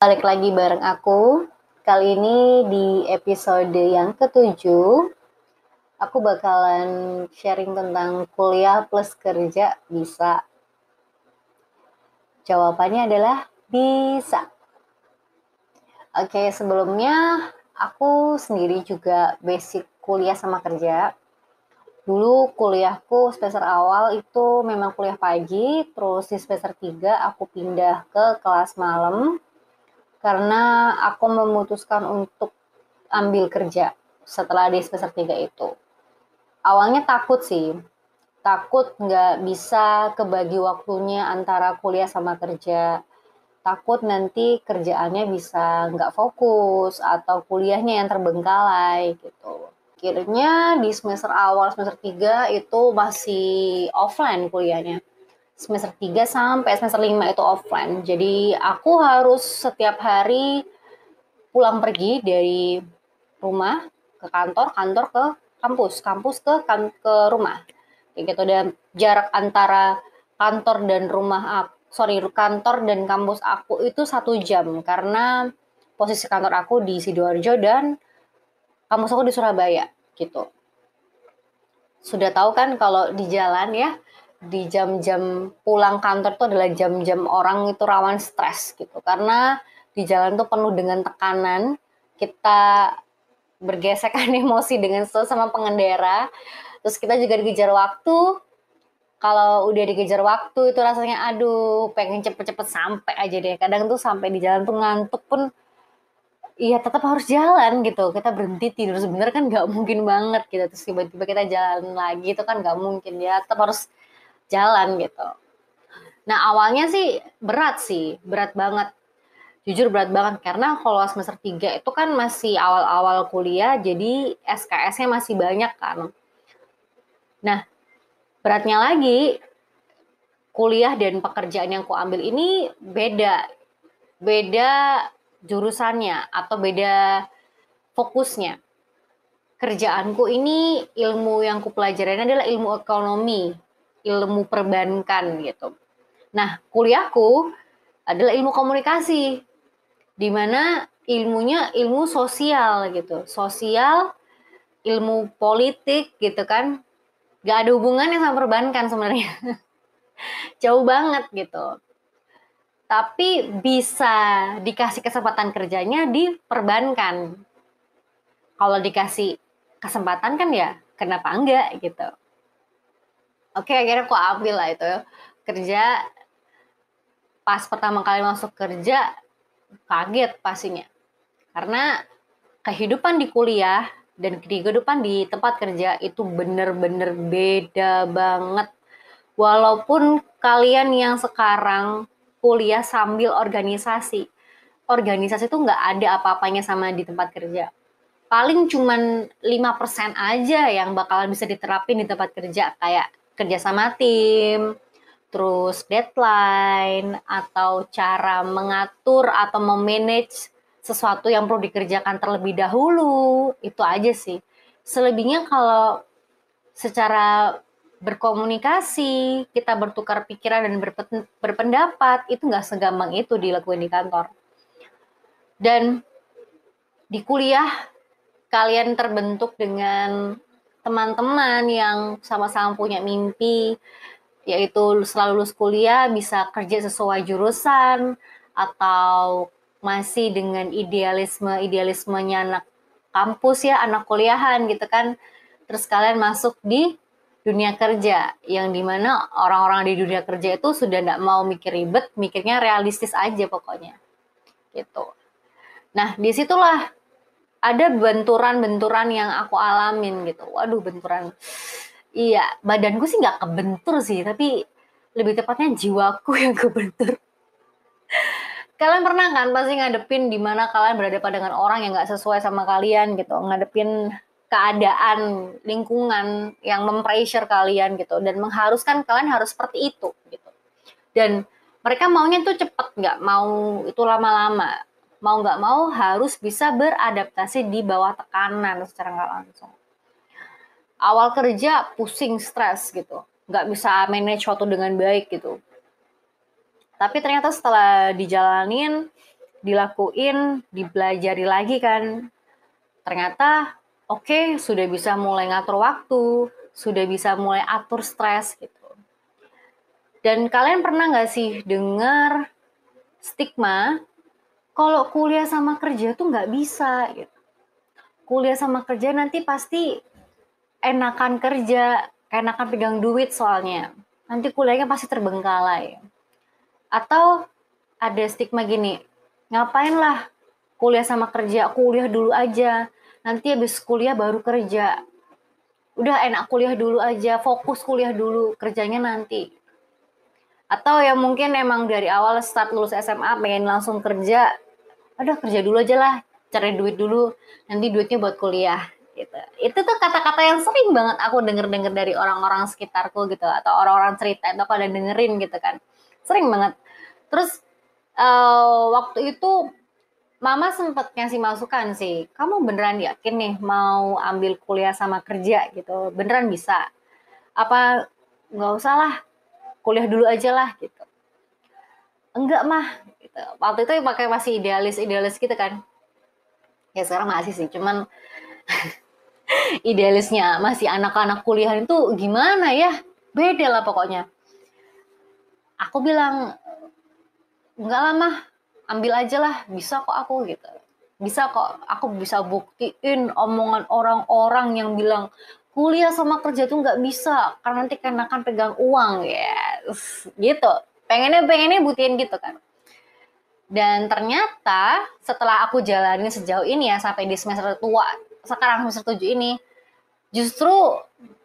Balik lagi bareng aku. Kali ini di episode yang ketujuh, aku bakalan sharing tentang kuliah plus kerja bisa. Jawabannya adalah bisa. Oke, sebelumnya aku sendiri juga basic kuliah sama kerja. Dulu kuliahku semester awal itu memang kuliah pagi, terus di semester 3 aku pindah ke kelas malam karena aku memutuskan untuk ambil kerja setelah di semester 3 itu. Awalnya takut sih, takut nggak bisa kebagi waktunya antara kuliah sama kerja. Takut nanti kerjaannya bisa nggak fokus atau kuliahnya yang terbengkalai gitu. Akhirnya di semester awal semester 3 itu masih offline kuliahnya semester 3 sampai semester 5 itu offline. Jadi aku harus setiap hari pulang pergi dari rumah ke kantor, kantor ke kampus, kampus ke kan ke rumah. Kayak gitu dan jarak antara kantor dan rumah aku, sorry kantor dan kampus aku itu satu jam karena posisi kantor aku di sidoarjo dan kampus aku di Surabaya gitu. Sudah tahu kan kalau di jalan ya di jam-jam pulang kantor itu adalah jam-jam orang itu rawan stres gitu. Karena di jalan tuh penuh dengan tekanan kita bergesekan emosi dengan sama pengendara terus kita juga dikejar waktu. Kalau udah dikejar waktu itu rasanya aduh pengen cepet-cepet sampai aja deh. Kadang tuh sampai di jalan tuh ngantuk pun iya tetap harus jalan gitu. Kita berhenti tidur. Sebenarnya kan nggak mungkin banget gitu. Terus tiba-tiba kita jalan lagi itu kan nggak mungkin ya. Tetap harus jalan gitu. Nah awalnya sih berat sih, berat banget. Jujur berat banget karena kalau semester 3 itu kan masih awal-awal kuliah jadi SKS-nya masih banyak kan. Nah beratnya lagi kuliah dan pekerjaan yang ku ambil ini beda. Beda jurusannya atau beda fokusnya. Kerjaanku ini ilmu yang kupelajarin adalah ilmu ekonomi ilmu perbankan gitu. Nah, kuliahku adalah ilmu komunikasi, di mana ilmunya ilmu sosial gitu, sosial, ilmu politik gitu kan, gak ada hubungannya sama perbankan sebenarnya, jauh banget gitu. Tapi bisa dikasih kesempatan kerjanya di perbankan. Kalau dikasih kesempatan kan ya kenapa enggak gitu oke akhirnya aku ambil lah itu. Kerja pas pertama kali masuk kerja kaget pastinya. Karena kehidupan di kuliah dan kehidupan di tempat kerja itu bener-bener beda banget. Walaupun kalian yang sekarang kuliah sambil organisasi organisasi itu nggak ada apa-apanya sama di tempat kerja. Paling cuman 5% aja yang bakalan bisa diterapin di tempat kerja. Kayak kerja sama tim, terus deadline atau cara mengatur atau memanage sesuatu yang perlu dikerjakan terlebih dahulu itu aja sih. Selebihnya kalau secara berkomunikasi kita bertukar pikiran dan berpendapat itu nggak segampang itu dilakukan di kantor. Dan di kuliah kalian terbentuk dengan teman-teman yang sama-sama punya mimpi yaitu setelah lulus kuliah bisa kerja sesuai jurusan atau masih dengan idealisme idealismenya anak kampus ya anak kuliahan gitu kan. Terus kalian masuk di dunia kerja yang di mana orang-orang di dunia kerja itu sudah tidak mau mikir ribet mikirnya realistis aja pokoknya. Gitu. Nah di situlah ada benturan-benturan yang aku alamin gitu. Waduh, benturan. Iya, badanku sih nggak kebentur sih, tapi lebih tepatnya jiwaku yang kebentur. kalian pernah kan pasti ngadepin di mana kalian berhadapan dengan orang yang nggak sesuai sama kalian gitu, ngadepin keadaan lingkungan yang mempressure kalian gitu dan mengharuskan kalian harus seperti itu gitu. Dan mereka maunya tuh cepet nggak mau itu lama-lama mau nggak mau harus bisa beradaptasi di bawah tekanan secara nggak langsung. Awal kerja pusing, stres gitu, nggak bisa manage waktu dengan baik gitu. Tapi ternyata setelah dijalanin, dilakuin, dipelajari lagi kan. Ternyata oke, okay, sudah bisa mulai ngatur waktu, sudah bisa mulai atur stres gitu. Dan kalian pernah nggak sih dengar stigma kalau kuliah sama kerja tuh nggak bisa gitu. Kuliah sama kerja nanti pasti enakan kerja, enakan pegang duit soalnya. Nanti kuliahnya pasti terbengkalai. Atau ada stigma gini, ngapain lah kuliah sama kerja, kuliah dulu aja. Nanti habis kuliah baru kerja. Udah enak kuliah dulu aja, fokus kuliah dulu, kerjanya nanti atau yang mungkin emang dari awal start lulus SMA pengen langsung kerja ada kerja dulu aja lah cari duit dulu nanti duitnya buat kuliah gitu. Itu tuh kata-kata yang sering banget aku denger-denger dari orang-orang sekitarku gitu atau orang-orang cerita atau pada dengerin gitu kan. Sering banget. Terus uh, waktu itu mama sempet ngasih masukan sih kamu beneran yakin nih mau ambil kuliah sama kerja? Gitu. Beneran bisa. Apa nggak usah lah kuliah dulu aja lah gitu. Enggak mah gitu. waktu itu pakai masih idealis idealis gitu kan. Ya sekarang masih sih cuman idealisnya masih anak-anak kuliah itu gimana ya? Beda lah pokoknya. Aku bilang enggak lah mah. Ambil aja lah. Bisa kok aku gitu. Bisa kok. Aku bisa buktiin omongan orang-orang yang bilang kuliah sama kerja tuh nggak bisa karena nanti kan akan pegang uang ya yes. gitu. Pengennya pengennya butuhin gitu kan dan ternyata setelah aku jalani sejauh ini ya sampai di semester tua sekarang semester tujuh ini justru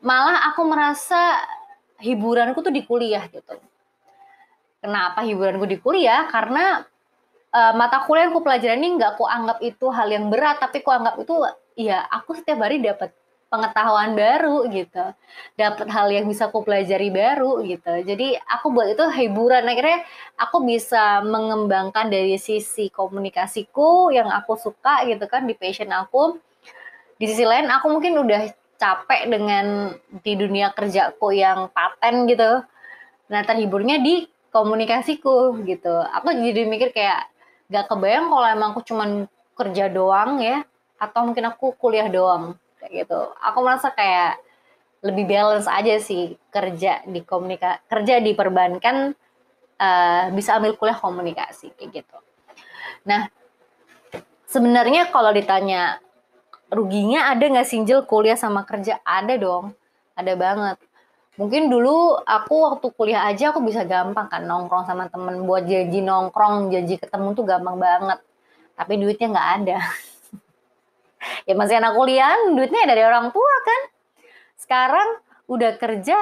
malah aku merasa hiburanku tuh di kuliah gitu. Kenapa hiburanku di kuliah? Karena uh, mata kuliah yang aku pelajarin ini nggak aku anggap itu hal yang berat tapi aku anggap itu ya aku setiap hari dapat pengetahuan baru gitu. Dapat hal yang bisa aku pelajari baru gitu. Jadi aku buat itu hiburan. Akhirnya aku bisa mengembangkan dari sisi komunikasiku yang aku suka gitu kan di passion aku. Di sisi lain aku mungkin udah capek dengan di dunia kerjaku yang paten gitu. Nah terhiburnya di komunikasiku gitu. Aku jadi mikir kayak gak kebayang kalau emang aku cuman kerja doang ya atau mungkin aku kuliah doang gitu. Aku merasa kayak lebih balance aja sih kerja di komunika kerja di perbankan uh, bisa ambil kuliah komunikasi kayak gitu. Nah sebenarnya kalau ditanya ruginya ada nggak sinjel kuliah sama kerja? Ada dong ada banget. Mungkin dulu aku waktu kuliah aja aku bisa gampang kan nongkrong sama temen. Buat janji nongkrong janji ketemu tuh gampang banget. Tapi duitnya nggak ada ya masih anak kuliah duitnya dari orang tua kan. Sekarang udah kerja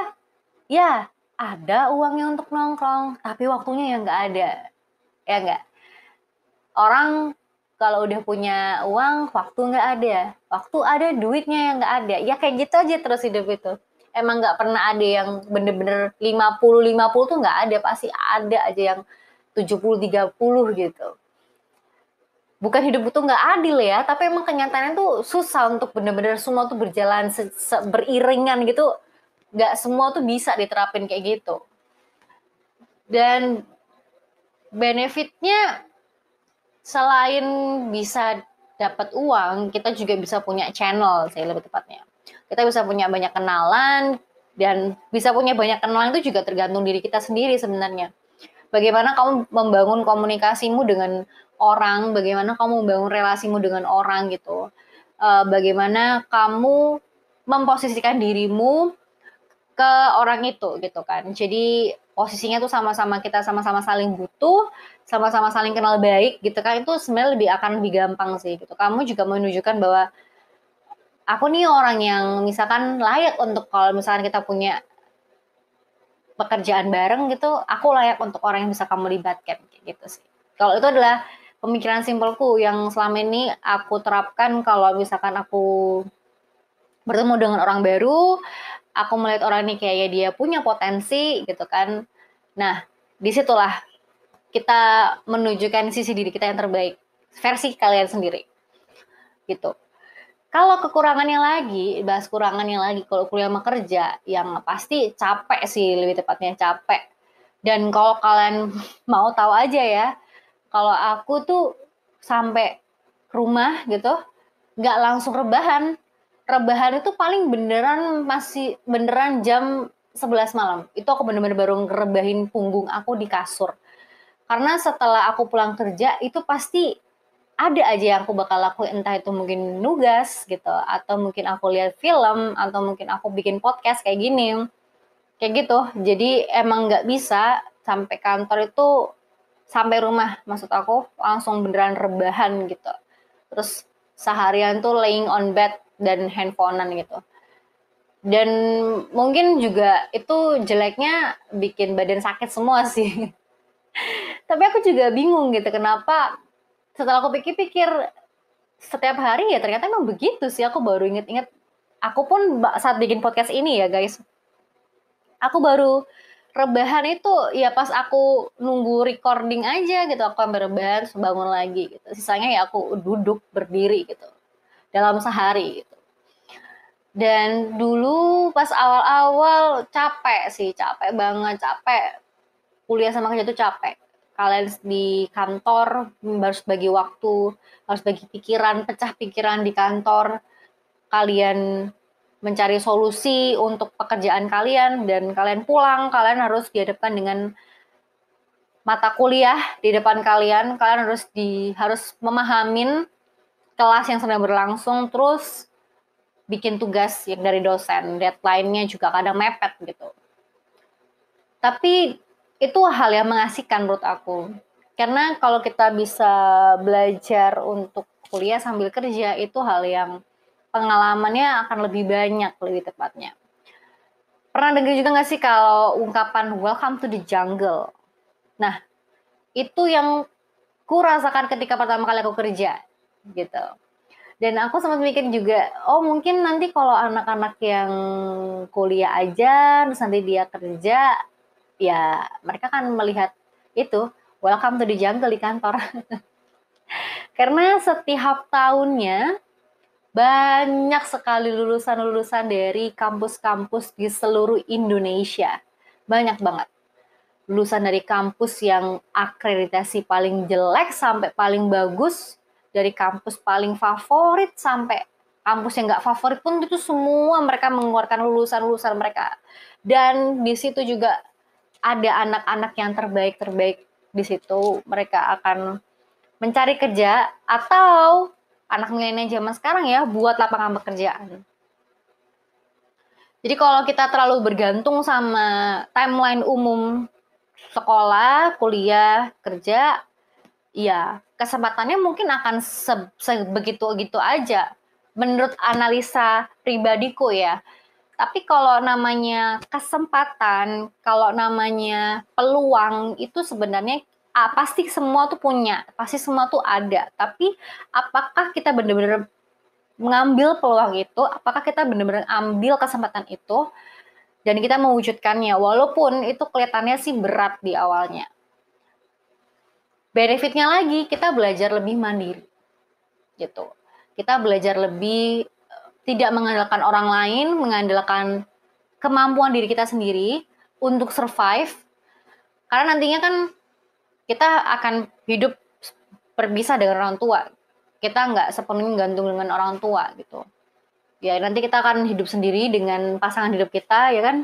ya ada uangnya untuk nongkrong tapi waktunya yang nggak ada. Ya nggak? Orang kalau udah punya uang waktu nggak ada. Waktu ada duitnya yang nggak ada. Ya kayak gitu aja terus hidup itu. Emang nggak pernah ada yang bener-bener 50-50 tuh nggak ada. Pasti ada aja yang 70-30 gitu bukan hidup itu nggak adil ya, tapi emang kenyataannya tuh susah untuk bener-bener semua tuh berjalan beriringan gitu. Nggak semua tuh bisa diterapin kayak gitu. Dan benefitnya selain bisa dapat uang, kita juga bisa punya channel, saya lebih tepatnya. Kita bisa punya banyak kenalan dan bisa punya banyak kenalan itu juga tergantung diri kita sendiri sebenarnya. Bagaimana kamu membangun komunikasimu dengan orang, bagaimana kamu membangun relasimu dengan orang gitu. Uh, bagaimana kamu memposisikan dirimu ke orang itu gitu kan. Jadi posisinya tuh sama-sama kita sama-sama saling butuh, sama-sama saling kenal baik gitu kan. Itu sebenarnya lebih akan lebih gampang sih gitu. Kamu juga menunjukkan bahwa aku nih orang yang misalkan layak untuk kalau misalkan kita punya pekerjaan bareng gitu, aku layak untuk orang yang bisa kamu libatkan gitu sih. Kalau itu adalah pemikiran simpelku yang selama ini aku terapkan kalau misalkan aku bertemu dengan orang baru, aku melihat orang ini kayak dia punya potensi gitu kan. Nah, di situlah kita menunjukkan sisi diri kita yang terbaik, versi kalian sendiri. Gitu. Kalau kekurangannya lagi, bahas kurangannya lagi kalau kuliah sama kerja, yang pasti capek sih lebih tepatnya capek. Dan kalau kalian mau tahu aja ya, kalau aku tuh sampai rumah gitu nggak langsung rebahan. Rebahan itu paling beneran masih beneran jam 11 malam. Itu aku bener-bener baru ngerebahin punggung aku di kasur. Karena setelah aku pulang kerja itu pasti ada aja yang aku bakal lakuin. Entah itu mungkin nugas gitu atau mungkin aku lihat film atau mungkin aku bikin podcast kayak gini. Kayak gitu. Jadi emang nggak bisa sampai kantor itu sampai rumah maksud aku langsung beneran rebahan gitu. Terus seharian tuh laying on bed dan handphonean gitu. Dan mungkin juga itu jeleknya bikin badan sakit semua sih. Tapi aku juga bingung gitu kenapa setelah aku pikir-pikir setiap hari ya ternyata emang begitu sih. Aku baru inget-inget aku pun saat bikin podcast ini ya guys. Aku baru rebahan itu ya pas aku nunggu recording aja gitu aku ambil rebahan bangun lagi gitu. Sisanya ya aku duduk berdiri gitu dalam sehari gitu. Dan dulu pas awal-awal capek sih capek banget capek. Kuliah sama kerja tuh capek. Kalian di kantor harus bagi waktu, harus bagi pikiran, pecah pikiran di kantor. Kalian mencari solusi untuk pekerjaan kalian dan kalian pulang, kalian harus dihadapkan dengan mata kuliah di depan kalian, kalian harus di harus memahamin kelas yang sedang berlangsung terus bikin tugas yang dari dosen, deadline-nya juga kadang mepet gitu. Tapi itu hal yang mengasihkan menurut aku. Karena kalau kita bisa belajar untuk kuliah sambil kerja itu hal yang pengalamannya akan lebih banyak lebih tepatnya. Pernah dengar juga nggak sih kalau ungkapan welcome to the jungle nah itu yang ku rasakan ketika pertama kali aku kerja gitu. Dan aku sempat mikir juga oh mungkin nanti kalau anak-anak yang kuliah aja terus nanti dia kerja ya mereka kan melihat itu welcome to the jungle di kantor. Karena setiap tahunnya banyak sekali lulusan-lulusan dari kampus-kampus di seluruh Indonesia. Banyak banget. Lulusan dari kampus yang akreditasi paling jelek sampai paling bagus, dari kampus paling favorit sampai kampus yang nggak favorit pun itu semua mereka mengeluarkan lulusan-lulusan mereka. Dan di situ juga ada anak-anak yang terbaik-terbaik di situ, mereka akan mencari kerja atau anak milenial zaman sekarang ya buat lapangan pekerjaan. Jadi kalau kita terlalu bergantung sama timeline umum sekolah, kuliah, kerja, ya kesempatannya mungkin akan sebegitu-gitu aja. Menurut analisa pribadiku ya, tapi kalau namanya kesempatan, kalau namanya peluang itu sebenarnya ah, pasti semua tuh punya, pasti semua tuh ada. Tapi apakah kita benar-benar mengambil peluang itu? Apakah kita benar-benar ambil kesempatan itu? Dan kita mewujudkannya, walaupun itu kelihatannya sih berat di awalnya. Benefitnya lagi, kita belajar lebih mandiri. Gitu. Kita belajar lebih tidak mengandalkan orang lain, mengandalkan kemampuan diri kita sendiri untuk survive. Karena nantinya kan kita akan hidup berpisah dengan orang tua. Kita nggak sepenuhnya gantung dengan orang tua gitu. Ya nanti kita akan hidup sendiri dengan pasangan hidup kita ya kan.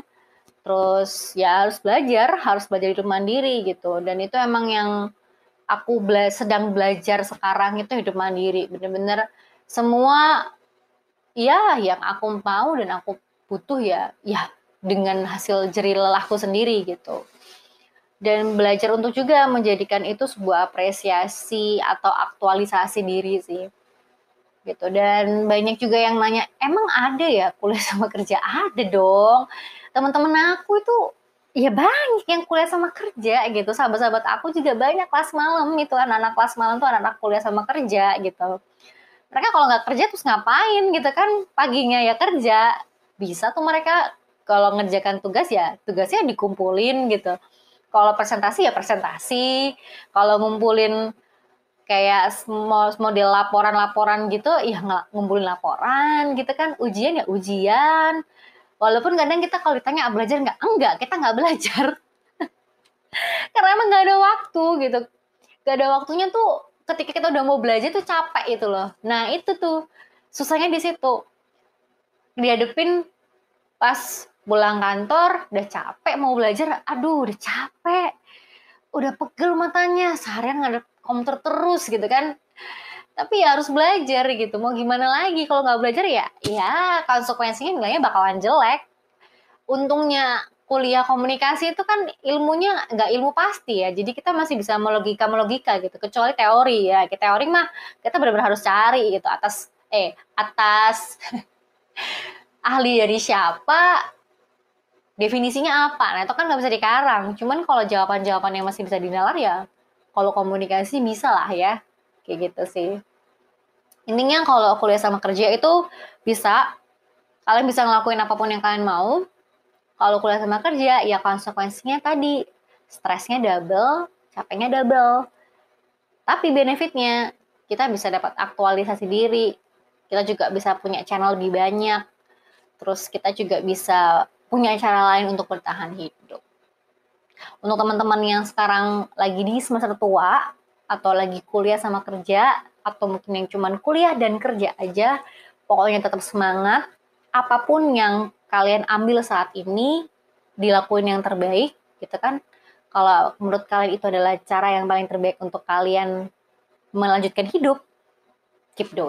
Terus ya harus belajar, harus belajar hidup mandiri gitu. Dan itu emang yang aku bela sedang belajar sekarang itu hidup mandiri. Bener-bener semua ya yang aku mau dan aku butuh ya ya dengan hasil jerih lelahku sendiri gitu dan belajar untuk juga menjadikan itu sebuah apresiasi atau aktualisasi diri sih. Gitu. Dan banyak juga yang nanya emang ada ya kuliah sama kerja? Ada dong. Teman-teman aku itu ya banyak yang kuliah sama kerja gitu. Sahabat-sahabat aku juga banyak kelas malam itu. Anak-anak kelas malam tuh anak-anak kuliah sama kerja gitu. Mereka kalau nggak kerja terus ngapain gitu kan? Paginya ya kerja. Bisa tuh mereka kalau ngerjakan tugas ya tugasnya dikumpulin gitu kalau presentasi ya presentasi. Kalau ngumpulin kayak model laporan-laporan gitu ya ngumpulin laporan gitu kan. Ujian ya ujian. Walaupun kadang kita kalau ditanya ah, belajar nggak? Enggak kita nggak belajar. Karena emang nggak ada waktu gitu. Nggak ada waktunya tuh ketika kita udah mau belajar tuh capek itu loh. Nah itu tuh. Susahnya di situ. Dihadepin pas pulang kantor udah capek mau belajar, aduh udah capek, udah pegel matanya, seharian ngadep komputer terus gitu kan. Tapi ya harus belajar gitu, mau gimana lagi? Kalau nggak belajar ya, ya konsekuensinya nilainya bakalan jelek. Untungnya kuliah komunikasi itu kan ilmunya nggak ilmu pasti ya. Jadi kita masih bisa melogika melogika gitu. Kecuali teori ya. Kita teori mah kita benar-benar harus cari gitu. Atas eh atas ahli dari siapa definisinya apa? Nah itu kan nggak bisa dikarang. Cuman kalau jawaban-jawaban yang masih bisa dinalar ya kalau komunikasi bisa lah ya. Kayak gitu sih. Intinya kalau kuliah sama kerja itu bisa. Kalian bisa ngelakuin apa pun yang kalian mau. Kalau kuliah sama kerja, ya konsekuensinya tadi. Stresnya double, capeknya double. Tapi benefitnya kita bisa dapat aktualisasi diri, kita juga bisa punya channel lebih banyak, terus kita juga bisa punya cara lain untuk bertahan hidup. Untuk teman-teman yang sekarang lagi di semester tua, atau lagi kuliah sama kerja, atau mungkin yang cuman kuliah dan kerja aja, pokoknya tetap semangat, apa pun yang kalian ambil saat ini dilakuin yang terbaik gitu kan? Kalau menurut kalian itu adalah cara yang paling terbaik untuk kalian melanjutkan hidup keep doing